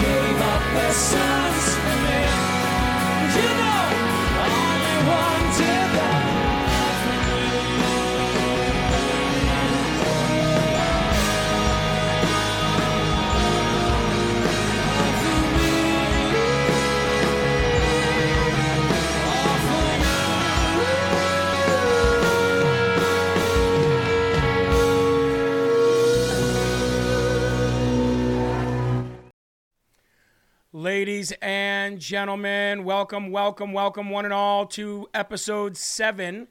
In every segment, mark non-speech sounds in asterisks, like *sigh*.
gave up a sign. Ladies and gentlemen, welcome, welcome, welcome, one and all, to episode seven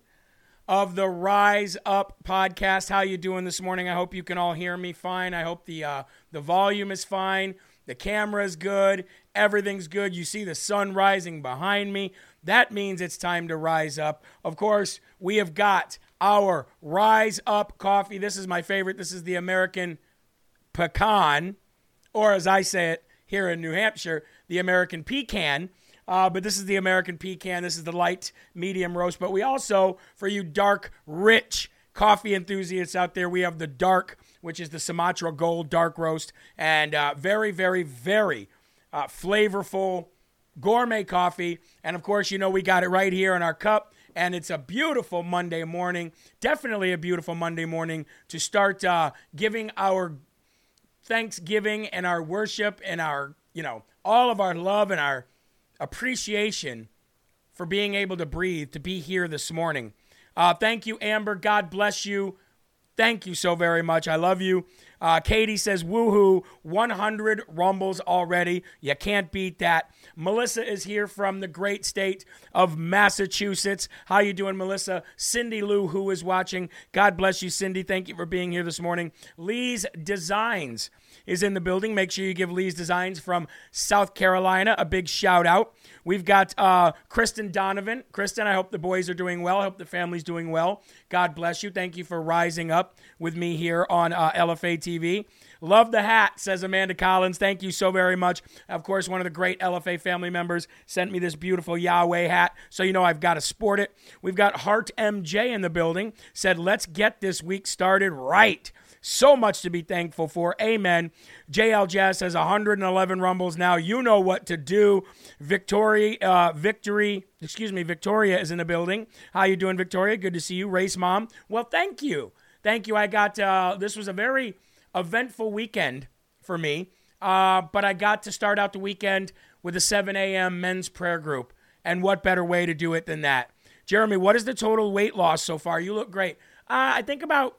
of the Rise Up podcast. How you doing this morning? I hope you can all hear me fine. I hope the uh, the volume is fine, the camera is good, everything's good. You see the sun rising behind me. That means it's time to rise up. Of course, we have got our Rise Up coffee. This is my favorite. This is the American pecan, or as I say it, here in New Hampshire, the American pecan. Uh, but this is the American pecan. This is the light medium roast. But we also, for you dark, rich coffee enthusiasts out there, we have the dark, which is the Sumatra Gold dark roast, and uh, very, very, very uh, flavorful gourmet coffee. And of course, you know we got it right here in our cup. And it's a beautiful Monday morning. Definitely a beautiful Monday morning to start uh, giving our thanksgiving and our worship and our, you know, all of our love and our appreciation for being able to breathe, to be here this morning. Uh, thank you, Amber. God bless you. Thank you so very much. I love you. Uh, Katie says, woohoo, 100 rumbles already. You can't beat that. Melissa is here from the great state of Massachusetts. How you doing, Melissa? Cindy Lou, who is watching. God bless you, Cindy. Thank you for being here this morning. Lee's Designs is in the building. Make sure you give Lee's Designs from South Carolina a big shout out. We've got uh, Kristen Donovan. Kristen, I hope the boys are doing well. I hope the family's doing well. God bless you. Thank you for rising up with me here on uh, LFA TV. Love the hat, says Amanda Collins. Thank you so very much. Of course, one of the great LFA family members sent me this beautiful Yahweh hat, so you know I've got to sport it. We've got Heart MJ in the building. Said, let's get this week started right. So much to be thankful for. Amen. JL Jazz has 111 rumbles now. You know what to do. Victoria, uh, victory, excuse me, Victoria is in the building. How you doing, Victoria? Good to see you. Race mom. Well, thank you. Thank you. I got, uh, this was a very eventful weekend for me, uh, but I got to start out the weekend with a 7 a.m. men's prayer group. And what better way to do it than that? Jeremy, what is the total weight loss so far? You look great. Uh, I think about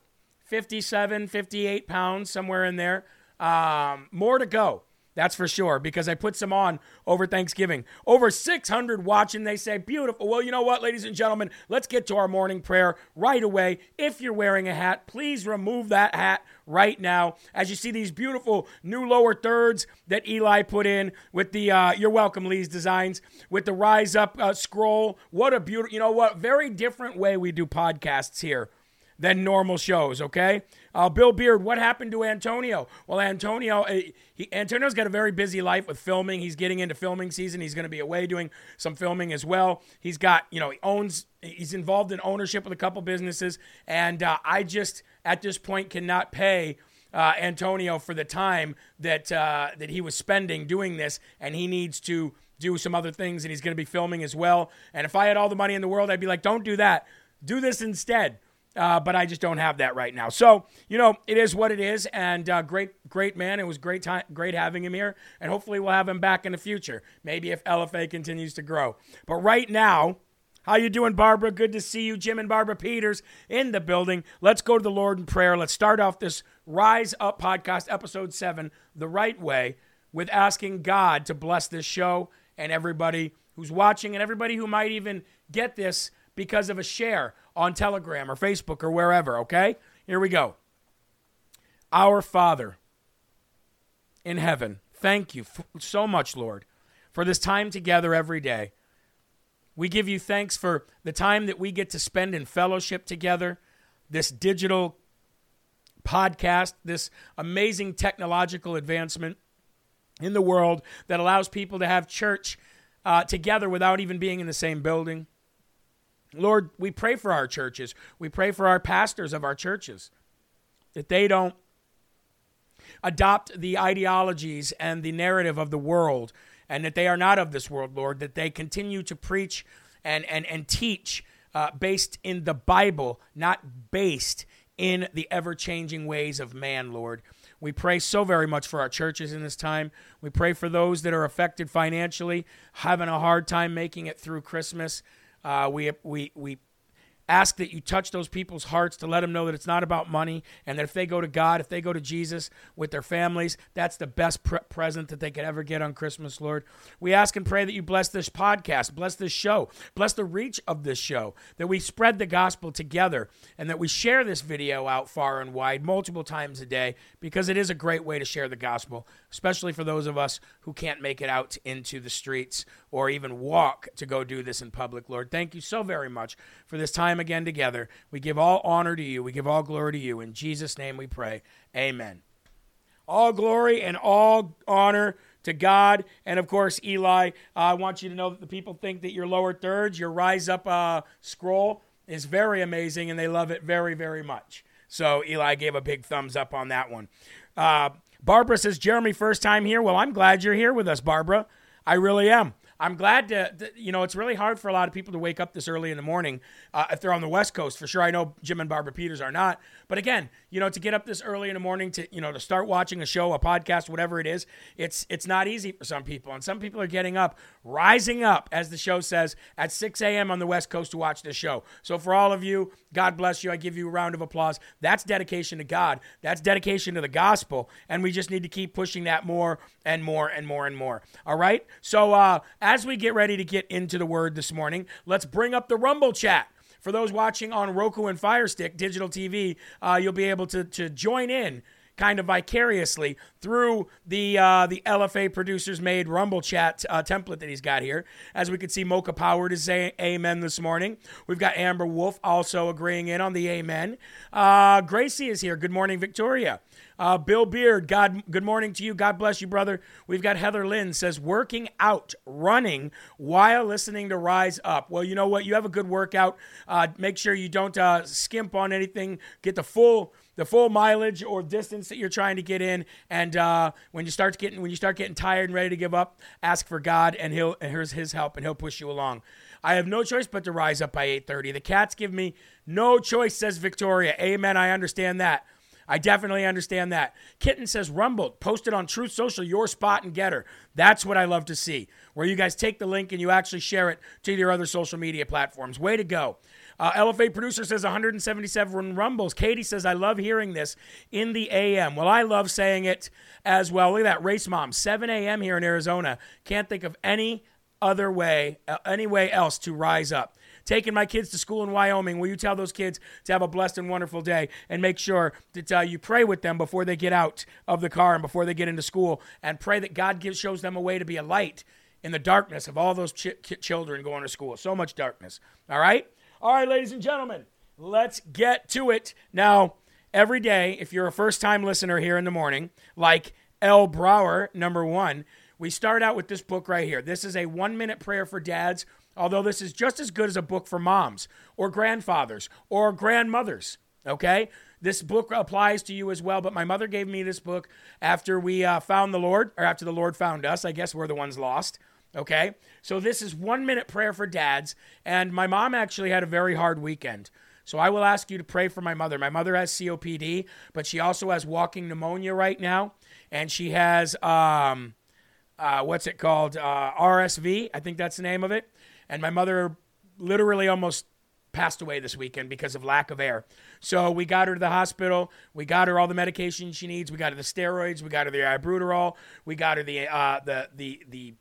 57, 58 pounds, somewhere in there. Um, more to go. That's for sure because I put some on over Thanksgiving. Over 600 watching. They say, beautiful. Well, you know what, ladies and gentlemen? Let's get to our morning prayer right away. If you're wearing a hat, please remove that hat right now. As you see these beautiful new lower thirds that Eli put in with the, uh, you're welcome, Lee's Designs, with the Rise Up uh, scroll. What a beautiful, you know what? Very different way we do podcasts here than normal shows, okay? Uh, Bill Beard, what happened to Antonio? Well, Antonio, uh, he, Antonio's got a very busy life with filming. He's getting into filming season. He's going to be away doing some filming as well. He's got, you know, he owns, he's involved in ownership with a couple businesses. And uh, I just, at this point, cannot pay uh, Antonio for the time that uh, that he was spending doing this, and he needs to do some other things, and he's going to be filming as well. And if I had all the money in the world, I'd be like, don't do that. Do this instead uh, but I just don't have that right now. So you know, it is what it is, and uh, great, great man. It was great time, great having him here, and hopefully we'll have him back in the future. Maybe if LFA continues to grow. But right now, how you doing, Barbara? Good to see you, Jim and Barbara Peters in the building. Let's go to the Lord in prayer. Let's start off this Rise Up podcast, episode seven, the right way, with asking God to bless this show and everybody who's watching and everybody who might even get this because of a share on Telegram or Facebook or wherever, okay? Here we go. Our Father in heaven, thank you so much, Lord, for this time together every day. We give you thanks for the time that we get to spend in fellowship together, this digital podcast, this amazing technological advancement in the world that allows people to have church uh, together without even being in the same building. Lord, we pray for our churches. We pray for our pastors of our churches. that they don't adopt the ideologies and the narrative of the world, and that they are not of this world, Lord, that they continue to preach and, and, and teach uh, based in the Bible, not based in the ever changing ways of man, Lord. We pray so very much for our churches in this time. We pray for those that are affected financially, having a hard time making it through Christmas. Uh, we, we, we ask that you touch those people's hearts to let them know that it's not about money and that if they go to God, if they go to Jesus with their families, that's the best pre- present that they could ever get on Christmas, Lord. We ask and pray that you bless this podcast, bless this show, bless the reach of this show, that we spread the gospel together and that we share this video out far and wide multiple times a day because it is a great way to share the gospel, especially for those of us who can't make it out into the streets or even walk to go do this in public, Lord. Thank you so very much for this time again together. We give all honor to you. We give all glory to you. In Jesus' name we pray. Amen. All glory and all honor to God. And of course, Eli, uh, I want you to know that the people think that your lower thirds, your rise up uh, scroll, is very amazing and they love it very, very much. So Eli gave a big thumbs up on that one. Uh, Barbara says, Jeremy, first time here. Well, I'm glad you're here with us, Barbara. I really am. I'm glad to, you know, it's really hard for a lot of people to wake up this early in the morning uh, if they're on the West Coast. For sure, I know Jim and Barbara Peters are not. But again, you know, to get up this early in the morning to, you know, to start watching a show, a podcast, whatever it is, it's it's not easy for some people. And some people are getting up, rising up, as the show says, at 6 a.m. on the West Coast to watch this show. So for all of you, God bless you. I give you a round of applause. That's dedication to God. That's dedication to the gospel. And we just need to keep pushing that more and more and more and more. All right. So uh, as we get ready to get into the word this morning, let's bring up the Rumble chat. For those watching on Roku and Fire Stick digital TV, uh, you'll be able to, to join in kind of vicariously through the uh, the LFA producers made Rumble chat uh, template that he's got here. As we can see, Mocha Power is saying amen this morning. We've got Amber Wolf also agreeing in on the amen. Uh, Gracie is here. Good morning, Victoria. Uh, Bill Beard, God, good morning to you. God bless you, brother. We've got Heather Lynn says working out, running while listening to Rise Up. Well, you know what? You have a good workout. Uh, make sure you don't uh, skimp on anything. Get the full the full mileage or distance that you're trying to get in. And uh, when you start getting when you start getting tired and ready to give up, ask for God, and He'll and here's His help, and He'll push you along. I have no choice but to rise up by 8:30. The cats give me no choice, says Victoria. Amen. I understand that. I definitely understand that. Kitten says Rumble, posted on Truth Social, your spot and Gettr. That's what I love to see, where you guys take the link and you actually share it to your other social media platforms. Way to go. Uh, LFA producer says 177 rumbles. Katie says, I love hearing this in the AM. Well, I love saying it as well. Look at that race mom, 7 a.m. here in Arizona. Can't think of any other way, uh, any way else to rise up taking my kids to school in Wyoming. Will you tell those kids to have a blessed and wonderful day and make sure that uh, you pray with them before they get out of the car and before they get into school and pray that God gives, shows them a way to be a light in the darkness of all those ch- children going to school. So much darkness. All right? All right, ladies and gentlemen, let's get to it. Now, every day, if you're a first time listener here in the morning, like L. Brower, number one, we start out with this book right here. This is a one minute prayer for dads although this is just as good as a book for moms or grandfathers or grandmothers. Okay? This book applies to you as well, but my mother gave me this book after we uh, found the Lord, or after the Lord found us. I guess we're the ones lost. Okay? So this is one minute prayer for dads, and my mom actually had a very hard weekend. So I will ask you to pray for my mother. My mother has COPD, but she also has walking pneumonia right now, and she has um, uh, what's it called? Uh, RSV. I think that's the name of it and my mother literally almost passed away this weekend because of lack of air. So we got her to the hospital. We got her all the medication she needs. We got her the steroids. We got her the ibuterol. We got her the uh, the the the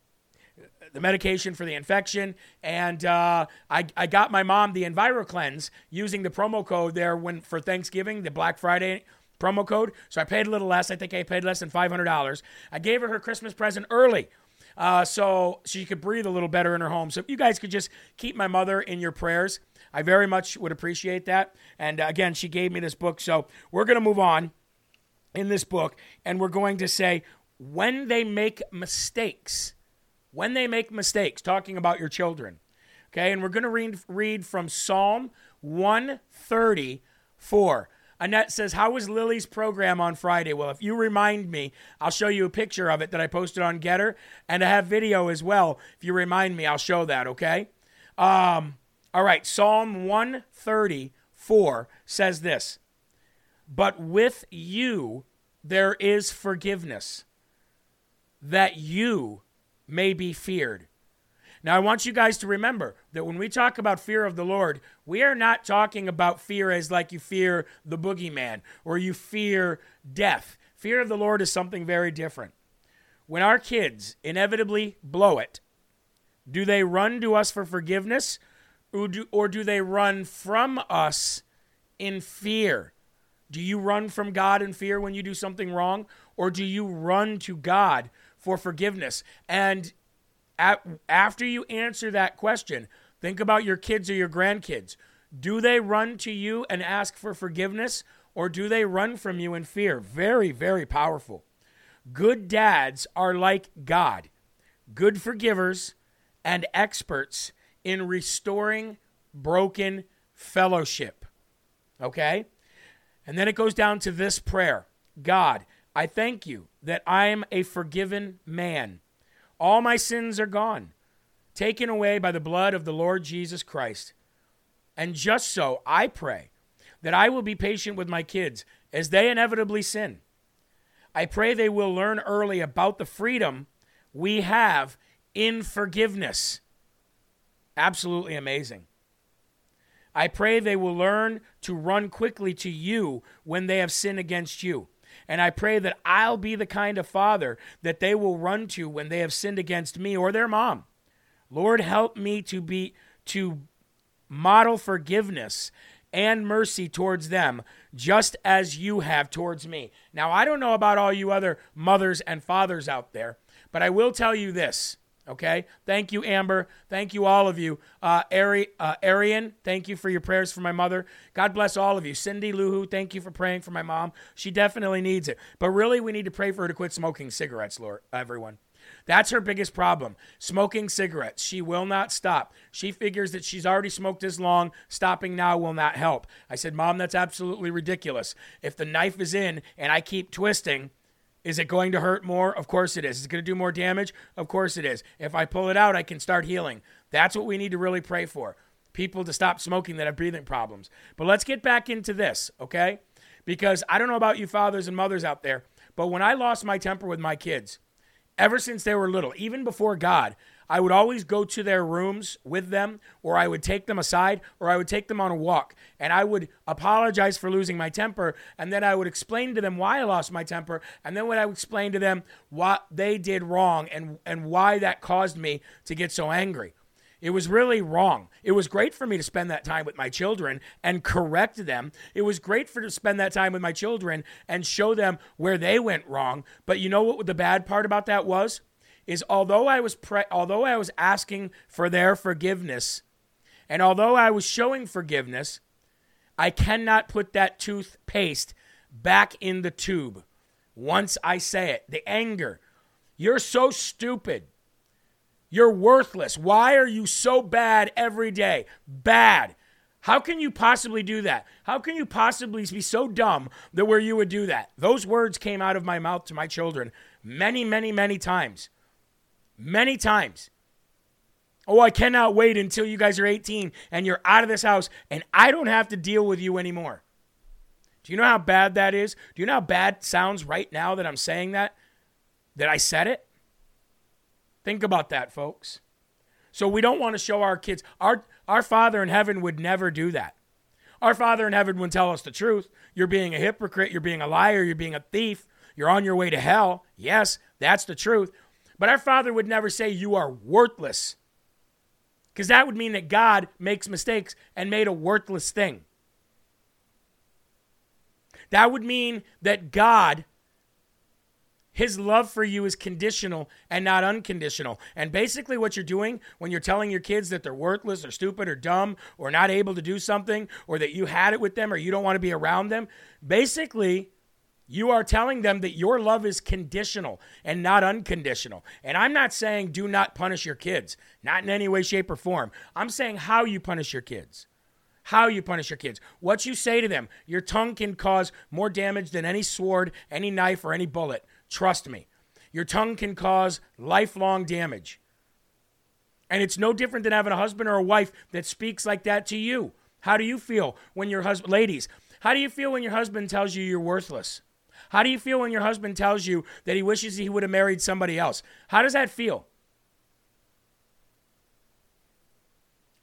the medication for the infection, and uh, I, I got my mom the EnviroKlenz using the promo code there when for Thanksgiving, the Black Friday promo code. So I paid a little less. I think I paid less than five hundred dollars. I gave her her Christmas present early uh, so she could breathe a little better in her home. So if you guys could just keep my mother in your prayers, I very much would appreciate that. And uh, again, she gave me this book. So we're going to move on in this book, and we're going to say when they make mistakes, when they make mistakes, talking about your children. Okay, and we're going to read, read from Psalm 134. Annette says, How was Lily's program on Friday? Well, if you remind me, I'll show you a picture of it that I posted on Gettr, and I have video as well. If you remind me, I'll show that, okay? Um, all right, Psalm 134 says this But with you there is forgiveness, that you may be feared. Now, I want you guys to remember that when we talk about fear of the Lord, we are not talking about fear as like you fear the boogeyman or you fear death. Fear of the Lord is something very different. When our kids inevitably blow it, do they run to us for forgiveness or do, or do they run from us in fear? Do you run from God in fear when you do something wrong or do you run to God for forgiveness? And at, after you answer that question, think about your kids or your grandkids. Do they run to you and ask for forgiveness, or do they run from you in fear? Very, very powerful. Good dads are like God, good forgivers and experts in restoring broken fellowship. Okay? And then it goes down to this prayer God, I thank you that I am a forgiven man. All my sins are gone, taken away by the blood of the Lord Jesus Christ. And just so, I pray that I will be patient with my kids as they inevitably sin. I pray they will learn early about the freedom we have in forgiveness. Absolutely amazing. I pray they will learn to run quickly to you when they have sinned against you. And I pray that I'll be the kind of father that they will run to when they have sinned against me or their mom. Lord, help me to be to model forgiveness and mercy towards them just as you have towards me. Now, I don't know about all you other mothers and fathers out there, but I will tell you this. Okay. Thank you, Amber. Thank you, all of you. Uh, Ari, uh, Arian, thank you for your prayers for my mother. God bless all of you. Cindy Lou Who, thank you for praying for my mom. She definitely needs it. But really, we need to pray for her to quit smoking cigarettes, Lord, everyone. That's her biggest problem. Smoking cigarettes. She will not stop. She figures that she's already smoked as long. Stopping now will not help. I said, Mom, that's absolutely ridiculous. If the knife is in and I keep twisting, is it going to hurt more? Of course it is. Is it going to do more damage? Of course it is. If I pull it out, I can start healing. That's what we need to really pray for. People to stop smoking that have breathing problems. But let's get back into this, okay? Because I don't know about you fathers and mothers out there, but when I lost my temper with my kids, ever since they were little, even before God, I would always go to their rooms with them, or I would take them aside, or I would take them on a walk. And I would apologize for losing my temper. And then I would explain to them why I lost my temper. And then when I would explain to them what they did wrong and, and why that caused me to get so angry. It was really wrong. It was great for me to spend that time with my children and correct them. It was great for to spend that time with my children and show them where they went wrong. But you know what the bad part about that was? Is although I was pre- although I was asking for their forgiveness, and although I was showing forgiveness, I cannot put that toothpaste back in the tube once I say it. The anger. You're so stupid. You're worthless. Why are you so bad every day? Bad. How can you possibly do that? How can you possibly be so dumb that where you would do that? Those words came out of my mouth to my children many, many, many times many times. Oh, I cannot wait until you guys are 18 and you're out of this house and I don't have to deal with you anymore. Do you know how bad that is? Do you know how bad sounds right now that I'm saying that? That I said it? Think about that, folks. So we don't want to show our kids. Our, our Father in heaven would never do that. Our Father in heaven would tell us the truth. You're being a hypocrite. You're being a liar. You're being a thief. You're on your way to hell. Yes, that's the truth. But our Father would never say, You are worthless. Because that would mean that God makes mistakes and made a worthless thing. That would mean that God, His love for you is conditional and not unconditional. And basically, what you're doing when you're telling your kids that they're worthless or stupid or dumb or not able to do something or that you had it with them or you don't want to be around them, basically, you are telling them that your love is conditional and not unconditional. And I'm not saying do not punish your kids, not in any way, shape, or form. I'm saying how you punish your kids. how you punish your kids, what you say to them. Your tongue can cause more damage than any sword, any knife, or any bullet. Trust me. Your tongue can cause lifelong damage. And it's no different than having a husband or a wife that speaks like that to you. How do you feel when your husband, ladies, how do you feel when your husband tells you you're worthless? How do you feel when your husband tells you that he wishes he would have married somebody else? How does that feel?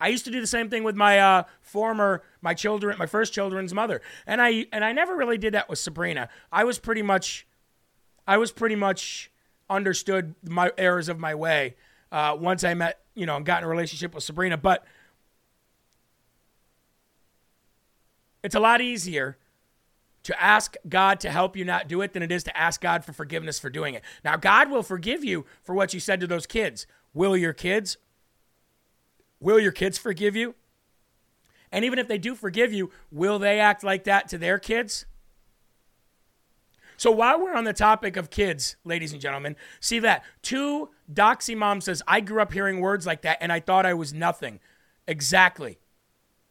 I used to do the same thing with my uh, former, my children, my first children's mother, and I and I never really did that with Sabrina. I was pretty much, I was pretty much understood my errors of my way uh, once I met, you know, and got in a relationship with Sabrina. But it's a lot easier to ask God to help you not do it than it is to ask God for forgiveness for doing it. Now, God will forgive you for what you said to those kids. Will your kids? Will your kids forgive you? And even if they do forgive you, will they act like that to their kids? So while we're on the topic of kids, ladies and gentlemen, see that. Two Doxy Mom says, I grew up hearing words like that and I thought I was nothing. Exactly.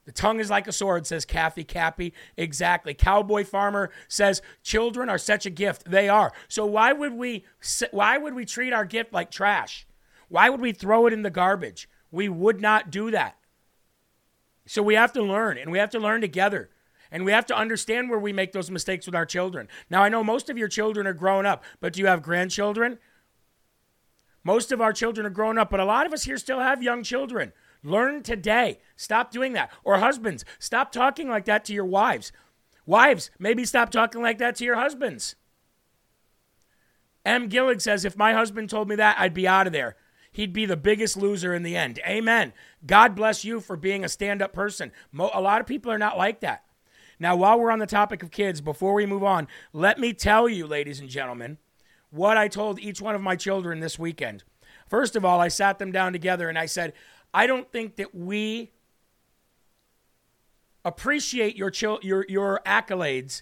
The tongue is like a sword, says Kathy Cappy. Exactly. Cowboy Farmer says children are such a gift. They are. So why would we why would we treat our gift like trash? Why would we throw it in the garbage? We would not do that. So we have to learn and we have to learn together. And we have to understand where we make those mistakes with our children. Now, I know most of your children are grown up, but do you have grandchildren? Most of our children are grown up, but a lot of us here still have young children. Learn today. Stop doing that. Or husbands, stop talking like that to your wives. Wives, maybe stop talking like that to your husbands. M. Gillig says, if my husband told me that, I'd be out of there. He'd be the biggest loser in the end. Amen. God bless you for being a stand up person. a lot of people are not like that. Now, while we're on the topic of kids, before we move on, let me tell you, ladies and gentlemen, what I told each one of my children this weekend. First of all, I sat them down together and I said, I don't think that we appreciate your your your accolades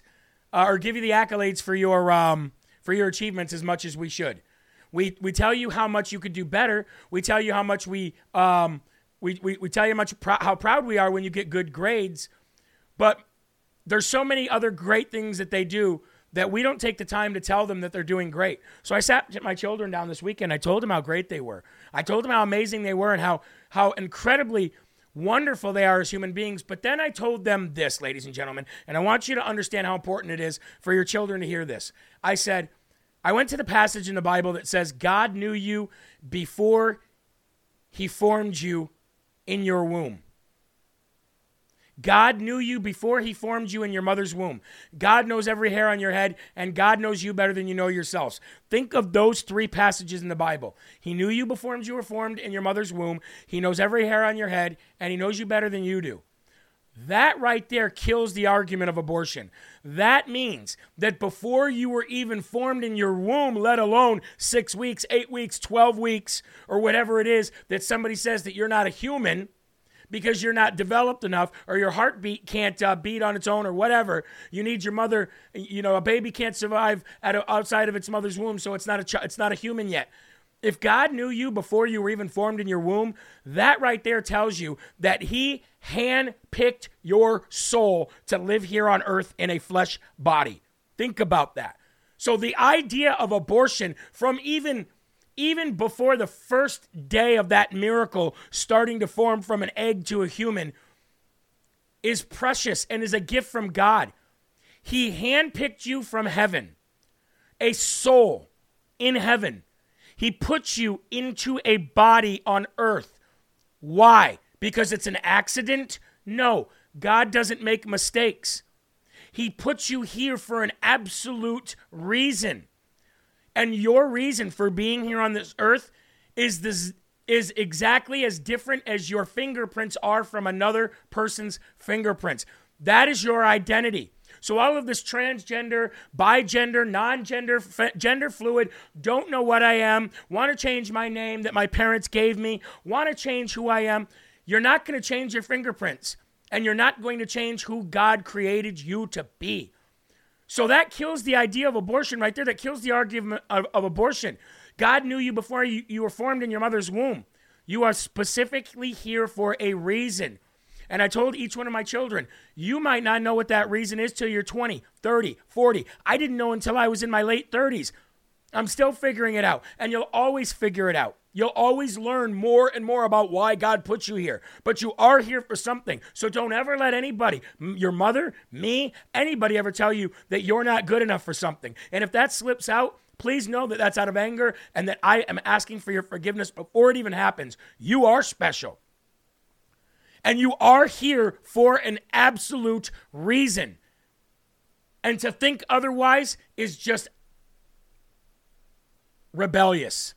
uh, or give you the accolades for your um, for your achievements as much as we should. We we tell you how much you could do better. We tell you how much we um, we, we, we tell you how much how proud we are when you get good grades, but there's so many other great things that they do that we don't take the time to tell them that they're doing great. So I sat my children down this weekend. I told them how great they were. I told them how amazing they were and how how incredibly wonderful they are as human beings. But then I told them this, ladies and gentlemen, and I want you to understand how important it is for your children to hear this. I said, I went to the passage in the Bible that says God knew you before he formed you in your womb. God knew you before he formed you in your mother's womb. God knows every hair on your head, and God knows you better than you know yourselves. Think of those three passages in the Bible. He knew you before you were formed in your mother's womb. He knows every hair on your head, and he knows you better than you do. That right there kills the argument of abortion. That means that before you were even formed in your womb, let alone six weeks, eight weeks, 12 weeks, or whatever it is that somebody says that you're not a human because you're not developed enough or your heartbeat can't uh, beat on its own or whatever. You need your mother, you know, a baby can't survive a, outside of its mother's womb, so it's not a ch- it's not a human yet. If God knew you before you were even formed in your womb, that right there tells you that He handpicked your soul to live here on earth in a flesh body. Think about that. So the idea of abortion from even even before the first day of that miracle starting to form from an egg to a human, is precious and is a gift from God. He handpicked you from heaven, a soul in heaven. He puts you into a body on earth. Why? Because it's an accident? No, God doesn't make mistakes. He puts you here for an absolute reason. And your reason for being here on this earth is this is exactly as different as your fingerprints are from another person's fingerprints. That is your identity. So all of this transgender, bigender, non-gender, f- gender fluid, don't know what I am, want to change my name that my parents gave me, want to change who I am, you're not going to change your fingerprints and you're not going to change who God created you to be. So that kills the idea of abortion right there. That kills the argument of, of abortion. God knew you before you, you were formed in your mother's womb. You are specifically here for a reason. And I told each one of my children, you might not know what that reason is till you're 20, 30, 40. I didn't know until I was in my late 30s. I'm still figuring it out, and you'll always figure it out. You'll always learn more and more about why God put you here. But you are here for something. So don't ever let anybody, your mother, me, anybody ever tell you that you're not good enough for something. And if that slips out, please know that that's out of anger and that I am asking for your forgiveness before it even happens. You are special. And you are here for an absolute reason. And to think otherwise is just rebellious.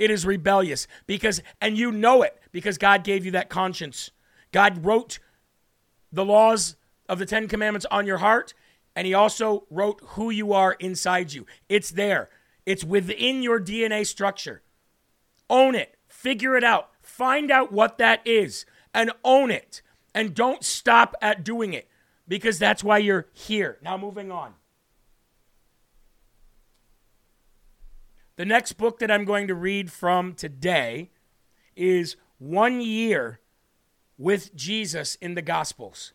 It is rebellious because, and you know it because God gave you that conscience. God wrote the laws of the Ten Commandments on your heart, and He also wrote who you are inside you. It's there, it's within your DNA structure. Own it, figure it out, find out what that is, and own it. And don't stop at doing it because that's why you're here. Now, moving on. The next book that I'm going to read from today is One Year with Jesus in the Gospels.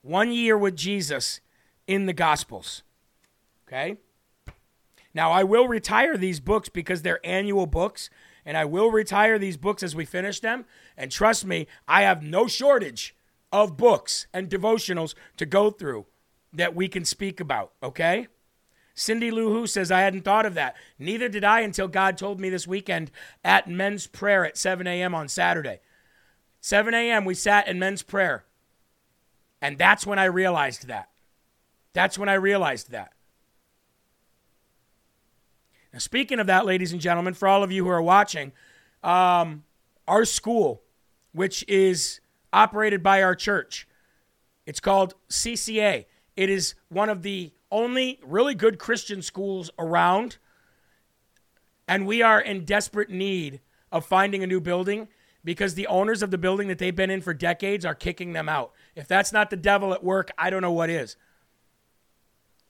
One Year with Jesus in the Gospels. Okay? Now, I will retire these books because they're annual books, and I will retire these books as we finish them. And trust me, I have no shortage of books and devotionals to go through that we can speak about, okay? Cindy Lou Who says, I hadn't thought of that. Neither did I until God told me this weekend at men's prayer at 7 a.m. on Saturday. 7 a.m., we sat in men's prayer. And that's when I realized that. That's when I realized that. Now, speaking of that, ladies and gentlemen, for all of you who are watching, um, our school, which is operated by our church, it's called CCA. It is one of the only really good Christian schools around. And we are in desperate need of finding a new building because the owners of the building that they've been in for decades are kicking them out. If that's not the devil at work, I don't know what is.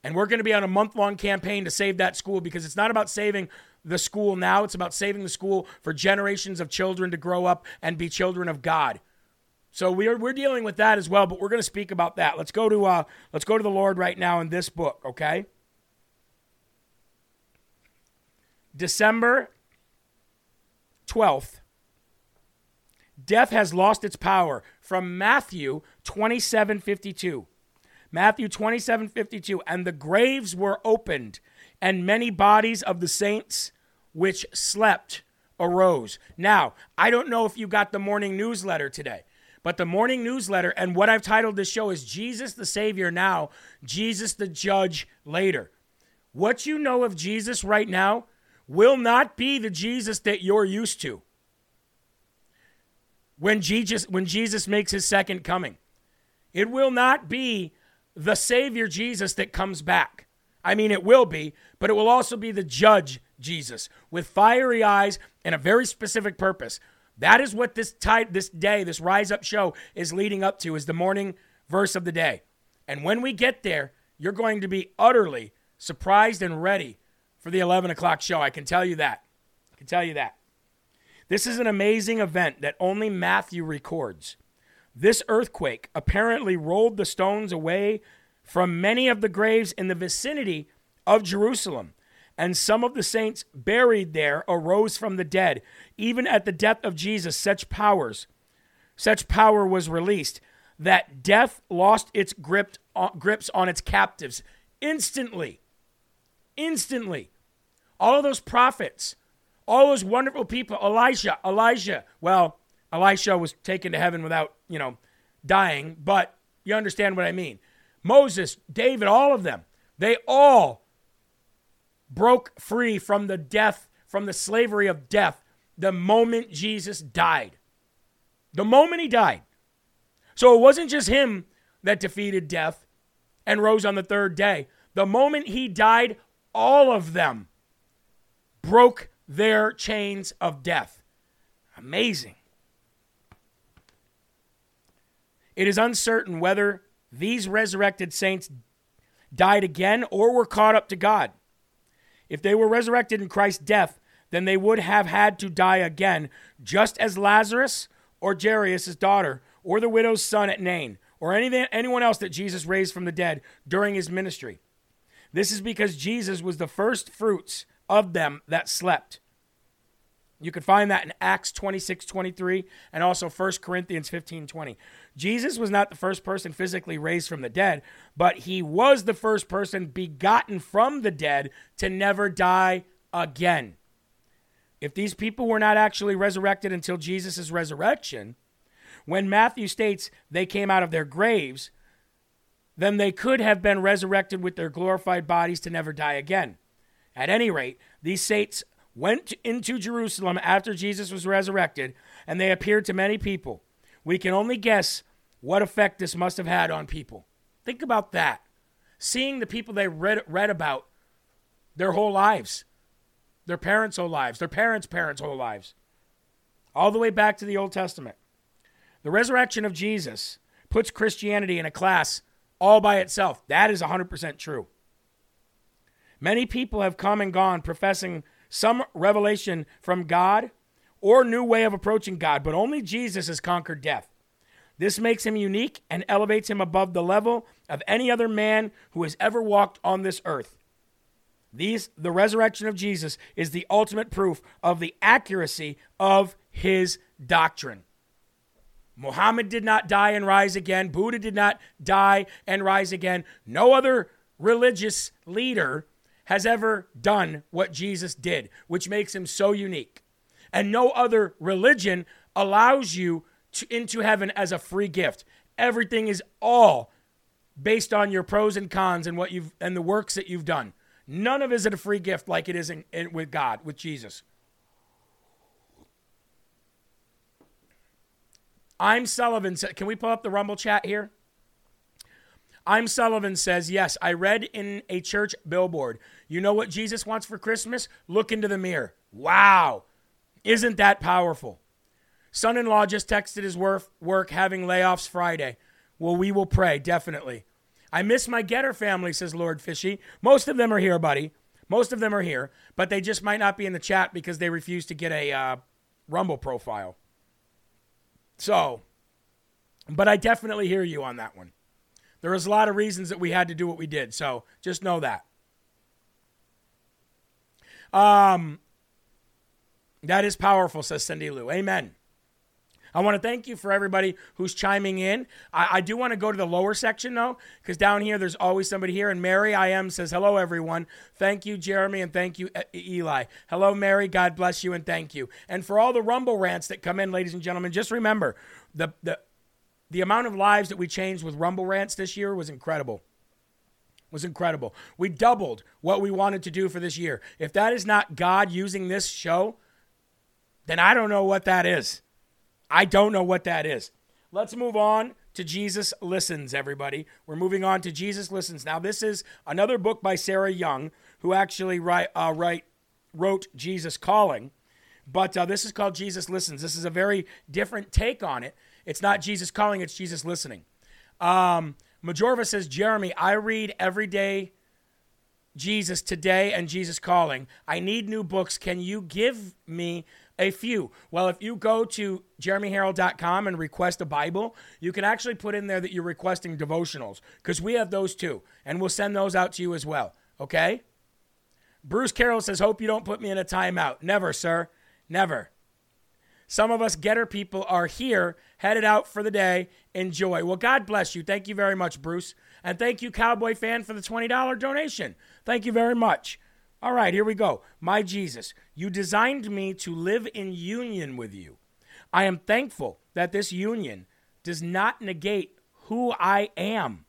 And we're going to be on a month long campaign to save that school because it's not about saving the school now, it's about saving the school for generations of children to grow up and be children of God. So we're we're dealing with that as well, but we're going to speak about that. Let's go to uh let's go to the Lord right now in this book, okay? December 12th. Death has lost its power from Matthew 27:52. Matthew 27:52 and the graves were opened and many bodies of the saints which slept arose. Now, I don't know if you got the morning newsletter today. But the morning newsletter and what I've titled this show is Jesus the Savior now, Jesus the Judge later. What you know of Jesus right now will not be the Jesus that you're used to. When Jesus when Jesus makes his second coming. It will not be the Savior Jesus that comes back. I mean, it will be, but it will also be the Judge Jesus with fiery eyes and a very specific purpose. That is what this this day, this Rise Up show is leading up to, is the morning verse of the day. And when we get there, you're going to be utterly surprised and ready for the 11 o'clock show. I can tell you that. I can tell you that. This is an amazing event that only Matthew records. This earthquake apparently rolled the stones away from many of the graves in the vicinity of Jerusalem and some of the saints buried there arose from the dead. Even at the death of Jesus, such powers, such power was released that death lost its grip, uh, grips on its captives instantly. Instantly. All of those prophets, all those wonderful people, Elijah, Elijah, well, Elisha was taken to heaven without, you know, dying, but you understand what I mean. Moses, David, all of them, they all broke free from the death, from the slavery of death, the moment Jesus died. The moment he died. So it wasn't just him that defeated death and rose on the third day. The moment he died, all of them broke their chains of death. Amazing. It is uncertain whether these resurrected saints died again or were caught up to God. If they were resurrected in Christ's death, then they would have had to die again, just as Lazarus or Jairus' daughter or the widow's son at Nain, or anything, anyone else that Jesus raised from the dead during his ministry. This is because Jesus was the first fruits of them that slept. You can find that in Acts 26 23 and also 1 Corinthians 15 20. Jesus was not the first person physically raised from the dead, but he was the first person begotten from the dead to never die again. If these people were not actually resurrected until Jesus' resurrection, when Matthew states they came out of their graves, then they could have been resurrected with their glorified bodies to never die again. At any rate, these saints went into Jerusalem after Jesus was resurrected, and they appeared to many people. We can only guess what effect this must have had on people. Think about that. Seeing the people they read, read about their whole lives, their parents' whole lives, their parents' parents' whole lives, all the way back to the Old Testament. The resurrection of Jesus puts Christianity in a class all by itself. That is 100% true. Many people have come and gone professing some revelation from God or new way of approaching God, but only Jesus has conquered death. This makes him unique and elevates him above the level of any other man who has ever walked on this earth. These, the resurrection of Jesus is the ultimate proof of the accuracy of his doctrine. Muhammad did not die and rise again. Buddha did not die and rise again. No other religious leader has ever done what Jesus did, which makes him so unique. And no other religion allows you to, into heaven as a free gift. Everything is all based on your pros and cons and what you've and the works that you've done. None of it is a free gift like it is in, in, with God, with Jesus. I'm Sullivan. Can we pull up the Rumble chat here? I'm Sullivan says, Yes, I read in a church billboard. You know what Jesus wants for Christmas? Look into the mirror. Wow. Isn't that powerful? Son in law just texted his work, work having layoffs Friday. Well, we will pray, definitely. I miss my Gettr family, says Lord Fishy. Most of them are here, buddy. Most of them are here, but they just might not be in the chat because they refuse to get a uh, Rumble profile. So, but I definitely hear you on that one. There was a lot of reasons that we had to do what we did. So just know that. Um, that is powerful, says Cindy Lou. Amen. I want to thank you for everybody who's chiming in. I, I do want to go to the lower section though, because down here there's always somebody here. And Mary I am says hello everyone. Thank you Jeremy and thank you Eli. Hello Mary. God bless you and thank you. And for all the Rumble rants that come in, ladies and gentlemen, just remember the the the amount of lives that we changed with Rumble rants this year was incredible. Was incredible. We doubled what we wanted to do for this year. If that is not God using this show, then I don't know what that is. I don't know what that is. Let's move on to Jesus Listens, everybody. We're moving on to Jesus Listens. Now, this is another book by Sarah Young, who actually write, uh, write, wrote Jesus Calling. But uh, this is called Jesus Listens. This is a very different take on it. It's not Jesus calling, it's Jesus listening. Um, Majorva says, Jeremy, I read every day Jesus today and Jesus calling. I need new books. Can you give me a few. Well, if you go to jeremyherrell.com and request a Bible, you can actually put in there that you're requesting devotionals because we have those too, and we'll send those out to you as well. Okay? Bruce Carroll says, Hope you don't put me in a timeout. Never, sir. Never. Some of us Gettr people are here, headed out for the day. Enjoy. Well, God bless you. Thank you very much, Bruce. And thank you, Cowboy fan, for the $20 donation. Thank you very much. All right, here we go. My Jesus, you designed me to live in union with you. I am thankful that this union does not negate who I am.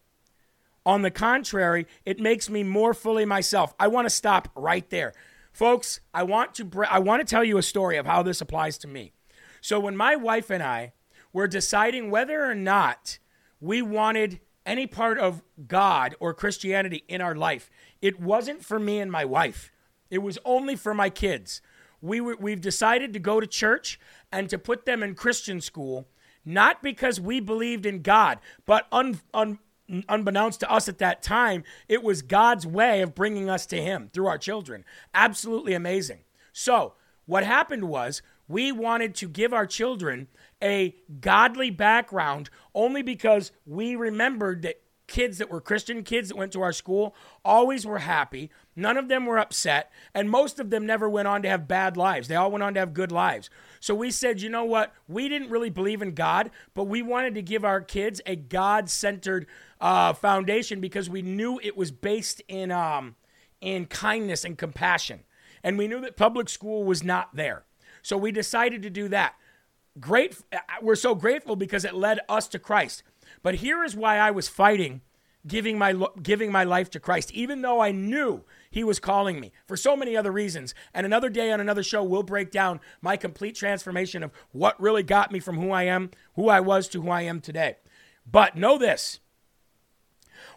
On the contrary, it makes me more fully myself. I want to stop right there. Folks, I want to I want to tell you a story of how this applies to me. So when my wife and I were deciding whether or not we wanted any part of God or Christianity in our life, it wasn't for me and my wife. It was only for my kids. We were, we've decided to go to church and to put them in Christian school, not because we believed in God, but un, un, unbeknownst to us at that time, it was God's way of bringing us to Him through our children. Absolutely amazing. So, what happened was we wanted to give our children a godly background only because we remembered that kids that were Christian kids that went to our school always were happy. None of them were upset, and most of them never went on to have bad lives. They all went on to have good lives. So we said, you know what? We didn't really believe in God, but we wanted to give our kids a God centered uh, foundation because we knew it was based in, um, in kindness and compassion. And we knew that public school was not there. So we decided to do that. Great, we're so grateful because it led us to Christ. But here is why I was fighting giving my giving my life to Christ even though I knew he was calling me for so many other reasons. And another day on another show we'll break down my complete transformation of what really got me from who I am who I was to who I am today. But know this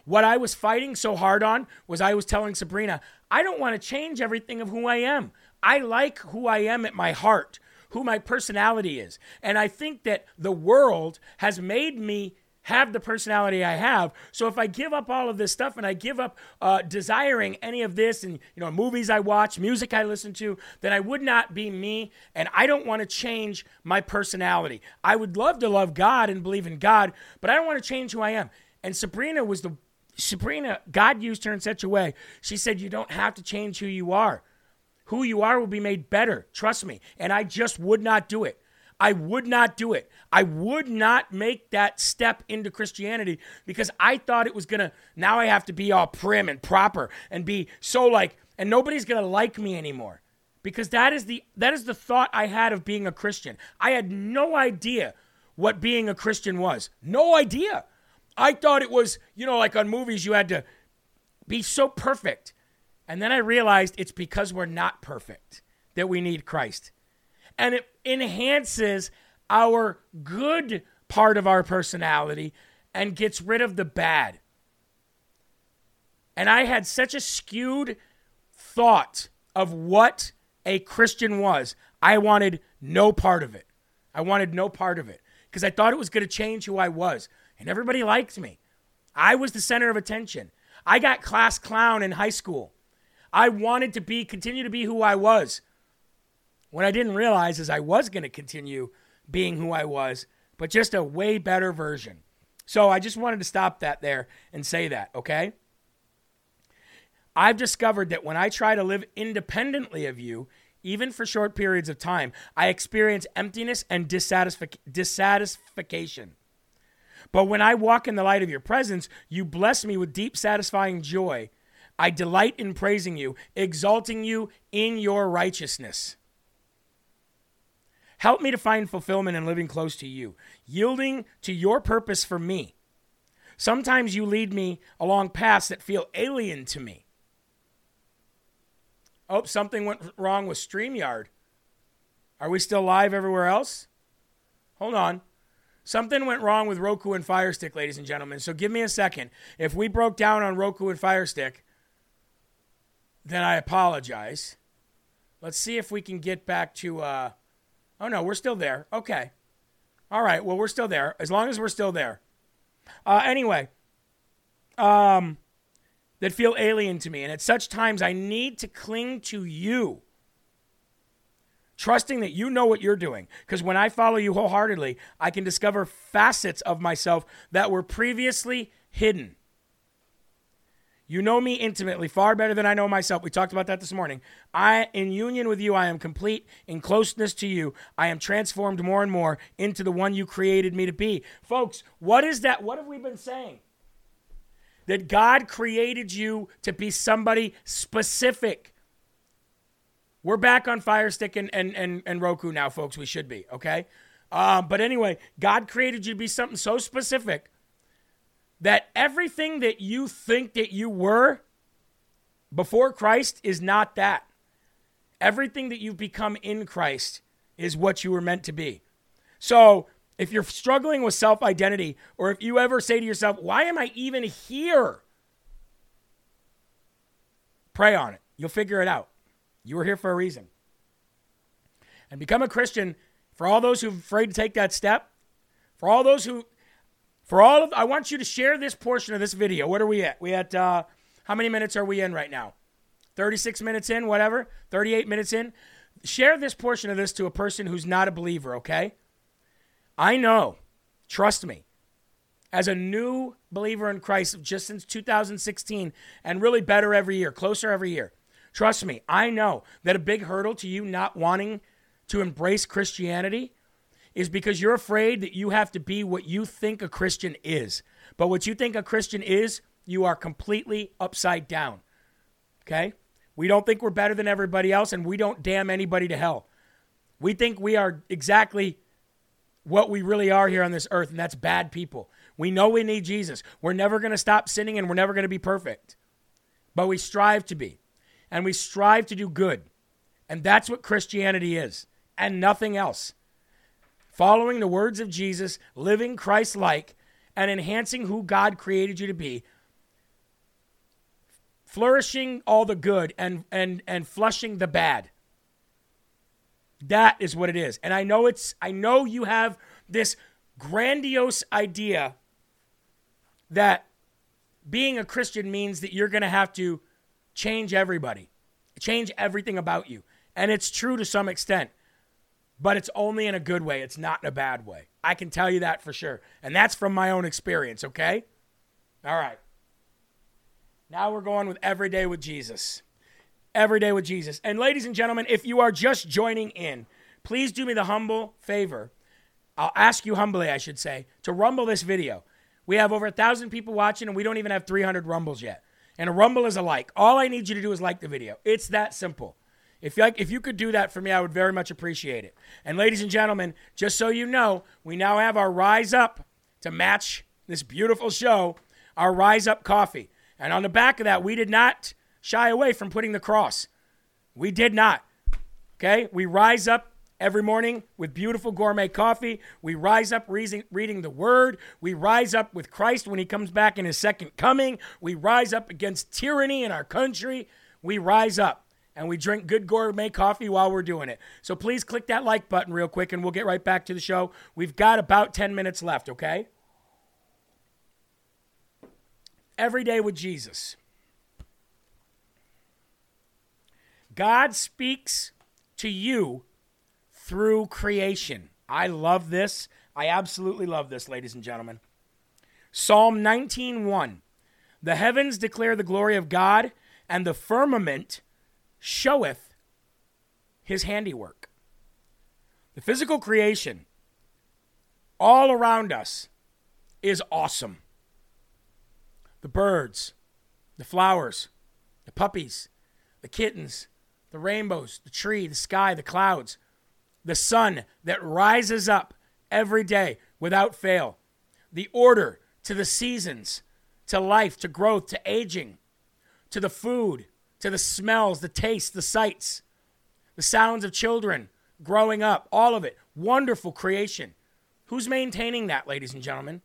what I was fighting so hard on was I was telling Sabrina I don't want to change everything of who I am. I like who I am at my heart who my personality is and I think that the world has made me have the personality I have. So if I give up all of this stuff and I give up uh, desiring any of this and you know movies I watch, music I listen to, then I would not be me. And I don't want to change my personality. I would love to love God and believe in God, but I don't want to change who I am. And Sabrina was the Sabrina. God used her in such a way. She said, "You don't have to change who you are." Who you are will be made better. Trust me. And I just would not do it. I would not do it. I would not make that step into Christianity because I thought it was going to, now I have to be all prim and proper and be so like, and nobody's going to like me anymore. Because that is the that is the thought I had of being a Christian. I had no idea what being a Christian was. No idea. I thought it was, you know, like on movies you had to be so perfect. And then I realized it's because we're not perfect that we need Christ and it enhances our good part of our personality and gets rid of the bad. And I had such a skewed thought of what a Christian was. I wanted no part of it. I wanted no part of it because I thought it was going to change who I was. And everybody liked me. I was the center of attention. I got class clown in high school. I wanted to be continue to be who I was. What I didn't realize is I was going to continue being who I was, but just a way better version. So I just wanted to stop that there and say that, okay? I've discovered that when I try to live independently of you, even for short periods of time, I experience emptiness and dissatisfic- dissatisfaction. But when I walk in the light of your presence, you bless me with deep, satisfying joy. I delight in praising you, exalting you in your righteousness. Help me to find fulfillment in living close to you, yielding to your purpose for me. Sometimes you lead me along paths that feel alien to me. Oh, something went wrong with StreamYard. Are we still live everywhere else? Hold on. Something went wrong with Roku and Firestick, ladies and gentlemen. So give me a second. If we broke down on Roku and Fire Stick, then I apologize. Let's see if we can get back to uh, Oh, no, we're still there. Okay. All right. Well, we're still there. As long as we're still there. Uh, anyway, um, that feel alien to me. And at such times, I need to cling to you, trusting that you know what you're doing. Because when I follow you wholeheartedly, I can discover facets of myself that were previously hidden. You know me intimately, far better than I know myself. We talked about that this morning. I, in union with you, I am complete. In closeness to you, I am transformed more and more into the one you created me to be. Folks, what is that? What have we been saying? That God created you to be somebody specific. We're back on Fire Stick and, and, and, and Roku now, folks. We should be, okay? Uh, but anyway, God created you to be something so specific that everything that you think that you were before Christ is not that. Everything that you've become in Christ is what you were meant to be. So, if you're struggling with self identity, or if you ever say to yourself, Why am I even here? Pray on it. You'll figure it out. You were here for a reason. And become a Christian for all those who are afraid to take that step, for all those who for all of, I want you to share this portion of this video. What are we at? We at, uh, how many minutes are we in right now? 36 minutes in, whatever, 38 minutes in. share this portion of this to a person who's not a believer, okay? I know, trust me, as a new believer in Christ just since 2016 and really better every year, closer every year. Trust me, I know that a big hurdle to you not wanting to embrace Christianity is because you're afraid that you have to be what you think a Christian is. But what you think a Christian is, you are completely upside down. Okay? We don't think we're better than everybody else, and we don't damn anybody to hell. We think we are exactly what we really are here on this earth, and that's bad people. We know we need Jesus. We're never going to stop sinning, and we're never going to be perfect. But we strive to be, and we strive to do good. And that's what Christianity is, and nothing else. Following the words of Jesus, living Christ like, and enhancing who God created you to be flourishing all the good and and and flushing the bad. That is what it is. And i know it's i know you have this grandiose idea that being a christian means that you're going to have to change everybody change everything about you. And it's true to some extent but it's only in a good way it's not in a bad way i can tell you that for sure and that's from my own experience okay all right now we're going with Every Day with Jesus. Every Day with Jesus. And ladies and gentlemen, if you are just joining in, please do me the humble favor. I'll ask you humbly, I should say, to rumble this video. We have over a thousand people watching, and we don't even have 300 rumbles yet. And a rumble is a like. All I need you to do is like the video. It's that simple. If you, if you could do that for me, I would very much appreciate it. And ladies and gentlemen, just so you know, we now have our Rise Up to match this beautiful show, our Rise Up coffee. And on the back of that, we did not shy away from putting the cross. We did not. Okay? We rise up every morning with beautiful gourmet coffee. We rise up reading the word. We rise up with Christ when he comes back in his second coming. We rise up against tyranny in our country. We rise up and we drink good gourmet coffee while we're doing it. So please click that like button real quick and we'll get right back to the show. We've got about 10 minutes left, okay? Every day with Jesus. God speaks to you through creation. I love this. I absolutely love this, ladies and gentlemen. Psalm 19:1. The heavens declare the glory of God, and the firmament showeth his handiwork. The physical creation all around us is awesome the birds, the flowers, the puppies, the kittens, the rainbows, the tree, the sky, the clouds, the sun that rises up every day without fail, the order to the seasons, to life, to growth, to aging, to the food, to the smells, the tastes, the sights, the sounds of children growing up, all of it. Wonderful creation. Who's maintaining that, ladies and gentlemen?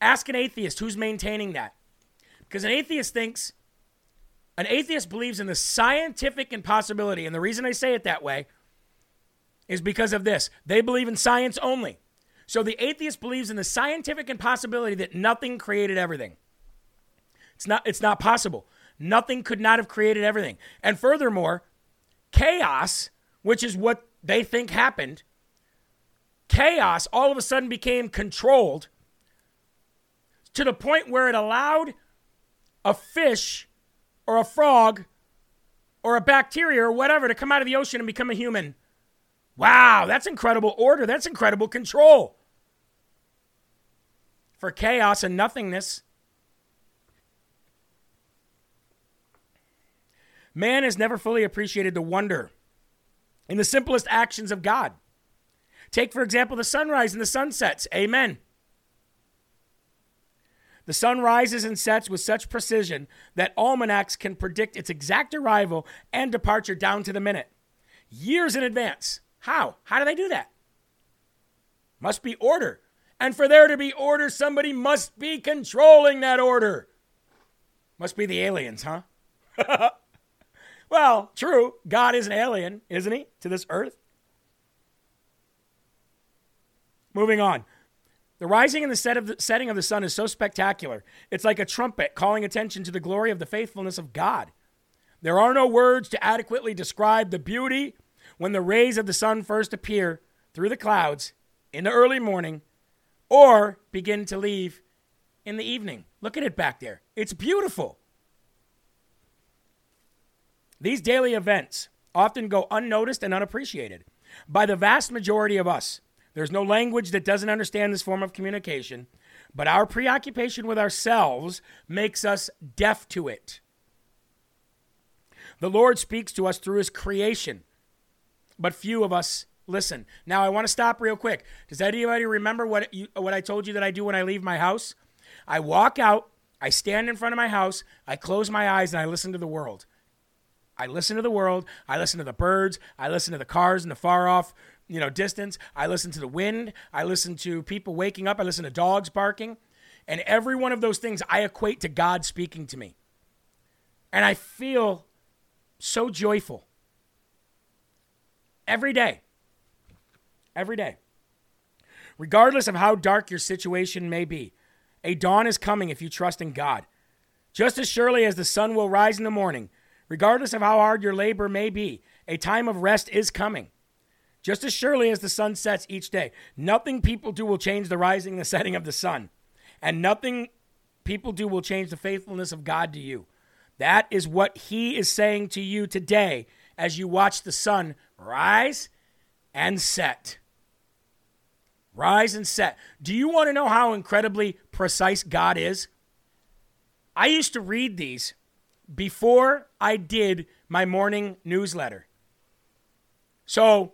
Ask an atheist who's maintaining that. Because an atheist thinks, an atheist believes in the scientific impossibility. And the reason I say it that way is because of this they believe in science only. So the atheist believes in the scientific impossibility that nothing created everything. It's not, it's not possible. Nothing could not have created everything. And furthermore, chaos, which is what they think happened, chaos all of a sudden became controlled to the point where it allowed a fish or a frog or a bacteria or whatever to come out of the ocean and become a human. Wow, that's incredible order. That's incredible control. For chaos and nothingness. Man has never fully appreciated the wonder in the simplest actions of God. Take, for example, the sunrise and the sunsets. Amen. The sun rises and sets with such precision that almanacs can predict its exact arrival and departure down to the minute, years in advance. How? How do they do that? Must be order. And for there to be order, somebody must be controlling that order. Must be the aliens, huh? *laughs* well, true. God is an alien, isn't he, to this earth? Moving on. The rising and the, set of the setting of the sun is so spectacular. It's like a trumpet calling attention to the glory of the faithfulness of God. There are no words to adequately describe the beauty when the rays of the sun first appear through the clouds in the early morning or begin to leave in the evening. Look at it back there. It's beautiful. These daily events often go unnoticed and unappreciated by the vast majority of us. There's no language that doesn't understand this form of communication, but our preoccupation with ourselves makes us deaf to it. The Lord speaks to us through his creation, but few of us listen. Now, I want to stop real quick. Does anybody remember what, you, what I told you that I do when I leave my house? I walk out, I stand in front of my house, I close my eyes, and I listen to the world. I listen to the world. I listen to the birds. I listen to the cars in the far off, you know, distance. I listen to the wind. I listen to people waking up. I listen to dogs barking. And every one of those things I equate to God speaking to me. And I feel so joyful every day. Every day. Regardless of how dark your situation may be, a dawn is coming if you trust in God. Just as surely as the sun will rise in the morning, Regardless of how hard your labor may be, a time of rest is coming. Just as surely as the sun sets each day, nothing people do will change the rising and the setting of the sun. And nothing people do will change the faithfulness of God to you. That is what He is saying to you today as you watch the sun rise and set. Rise and set. Do you want to know how incredibly precise God is? I used to read these before I did my morning newsletter. So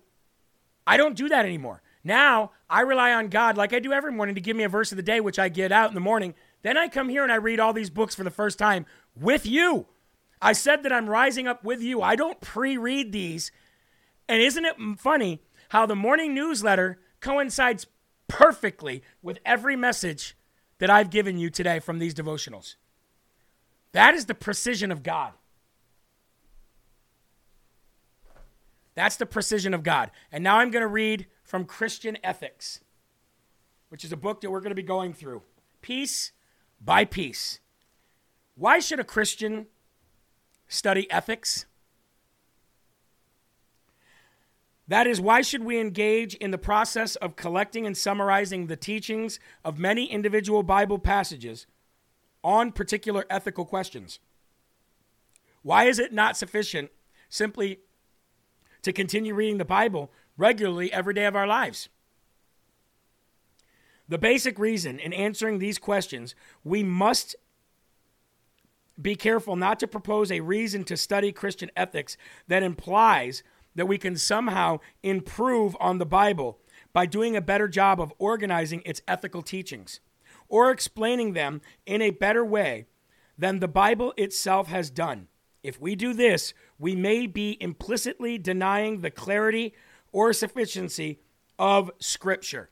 I don't do that anymore. Now I rely on God like I do every morning to give me a verse of the day, which I get out in the morning. Then I come here and I read all these books for the first time with you. I said that I'm rising up with you. I don't pre read these. And isn't it funny how the morning newsletter coincides perfectly with every message that I've given you today from these devotionals? That is the precision of God. That's the precision of God. And now I'm going to read from Christian Ethics, which is a book that we're going to be going through piece by piece. Why should a Christian study ethics? That is, why should we engage in the process of collecting and summarizing the teachings of many individual Bible passages on particular ethical questions. Why is it not sufficient simply to continue reading the Bible regularly every day of our lives? The basic reason in answering these questions, we must be careful not to propose a reason to study Christian ethics that implies that we can somehow improve on the Bible by doing a better job of organizing its ethical teachings or explaining them in a better way than the Bible itself has done. If we do this, we may be implicitly denying the clarity or sufficiency of Scripture.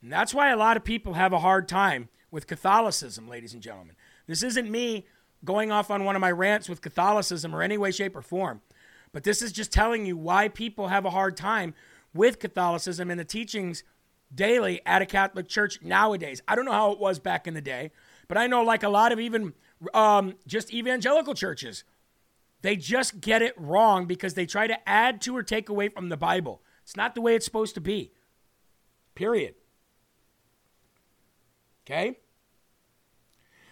And that's why a lot of people have a hard time with Catholicism, ladies and gentlemen. This isn't me going off on one of my rants with Catholicism or any way, shape, or form, but this is just telling you why people have a hard time with Catholicism and the teachings daily at a Catholic church nowadays. I don't know how it was back in the day, but I know like a lot of even um, just evangelical churches, they just get it wrong because they try to add to or take away from the Bible. It's not the way it's supposed to be. Period. Okay?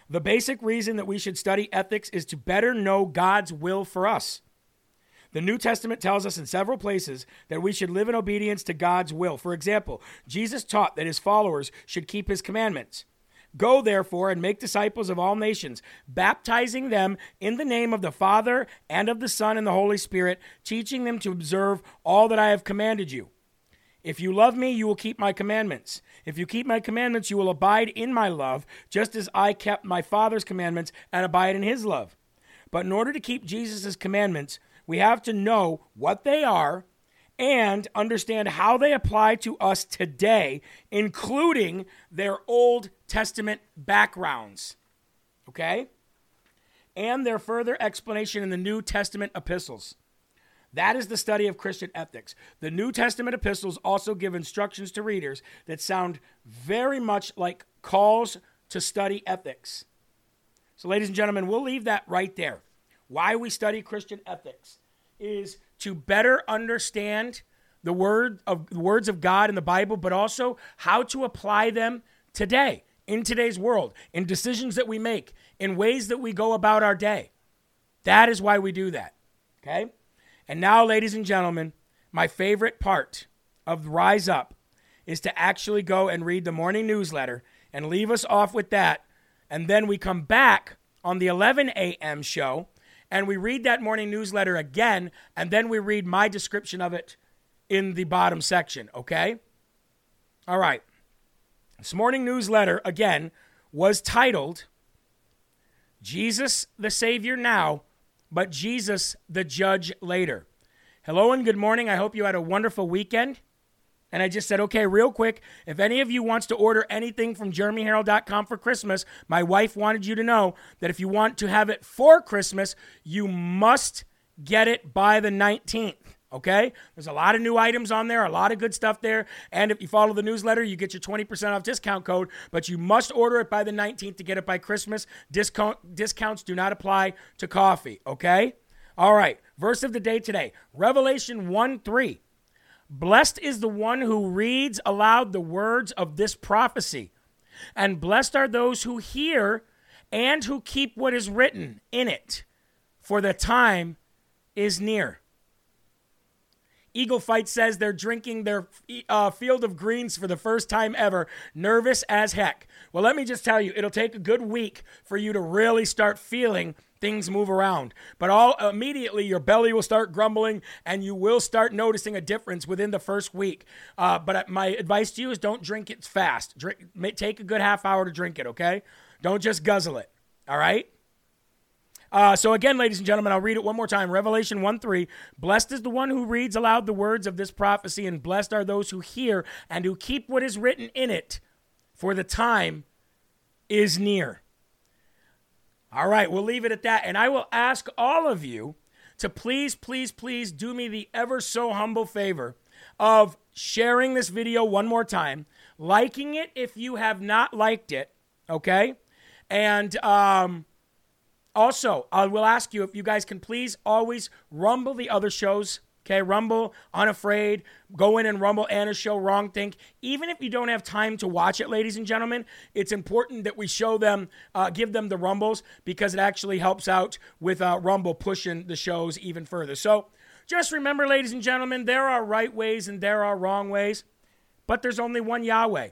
The basic reason that we should study ethics is to better know God's will for us. The New Testament tells us in several places that we should live in obedience to God's will. For example, Jesus taught that his followers should keep his commandments. Go, therefore, and make disciples of all nations, baptizing them in the name of the Father and of the Son and the Holy Spirit, teaching them to observe all that I have commanded you. If you love me, you will keep my commandments. If you keep my commandments, you will abide in my love, just as I kept my Father's commandments and abide in his love. But in order to keep Jesus' commandments, we have to know what they are and understand how they apply to us today, including their Old Testament backgrounds. Okay? And their further explanation in the New Testament epistles. That is the study of Christian ethics. The New Testament epistles also give instructions to readers that sound very much like calls to study ethics. So, ladies and gentlemen, we'll leave that right there. Why we study Christian ethics is to better understand the word of the words of God in the Bible, but also how to apply them today in today's world, in decisions that we make, in ways that we go about our day. That is why we do that. Okay? And now, ladies and gentlemen, my favorite part of Rise Up is to actually go and read the morning newsletter and leave us off with that. And then we come back on the 11 a.m. show and we read that morning newsletter again. And then we read my description of it in the bottom section. Okay? All right. This morning newsletter, again, was titled Jesus the Savior Now, but Jesus the Judge Later. Hello and good morning. I hope you had a wonderful weekend. And I just said, okay, real quick, if any of you wants to order anything from jeremyherrell.com for Christmas, my wife wanted you to know that if you want to have it for Christmas, you must get it by the 19th. Okay? There's a lot of new items on there, a lot of good stuff there. And if you follow the newsletter, you get your 20% off discount code, but you must order it by the 19th to get it by Christmas. Discount discounts do not apply to coffee, okay? All right. Verse of the day today, Revelation 1 3. Blessed is the one who reads aloud the words of this prophecy, and blessed are those who hear and who keep what is written in it, for the time is near. Eagle Fight says they're drinking their uh, field of greens for the first time ever, nervous as heck. Well, let me just tell you, it'll take a good week for you to really start feeling things move around. But all immediately, your belly will start grumbling, and you will start noticing a difference within the first week. Uh, but uh, my advice to you is don't drink it fast. Drink, take a good half hour to drink it. Okay, don't just guzzle it. All right. Uh, so again, ladies and gentlemen, I'll read it one more time. Revelation 1 3. Blessed is the one who reads aloud the words of this prophecy, and blessed are those who hear and who keep what is written in it, for the time is near. All right, we'll leave it at that. And I will ask all of you to please, please, please do me the ever so humble favor of sharing this video one more time, liking it if you have not liked it, okay? And um, also, I will ask you if you guys can please always rumble the other shows Okay, Rumble, Unafraid, go in and Rumble Anna's show, Wrong Think. Even if you don't have time to watch it, ladies and gentlemen, it's important that we show them, uh, give them the Rumbles because it actually helps out with uh, Rumble pushing the shows even further. So just remember, ladies and gentlemen, there are right ways and there are wrong ways, but there's only one Yahweh.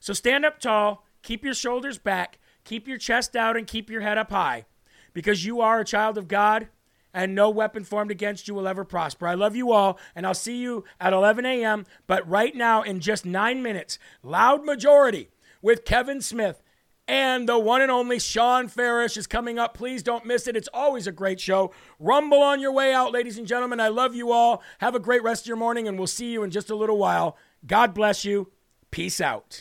So stand up tall, keep your shoulders back, keep your chest out, and keep your head up high because you are a child of God and no weapon formed against you will ever prosper. I love you all, and I'll see you at 11 a.m. But right now, in just nine minutes, Loud Majority with Kevin Smith and the one and only Sean Farash is coming up. Please don't miss it. It's always a great show. Rumble on your way out, ladies and gentlemen. I love you all. Have a great rest of your morning, and we'll see you in just a little while. God bless you. Peace out.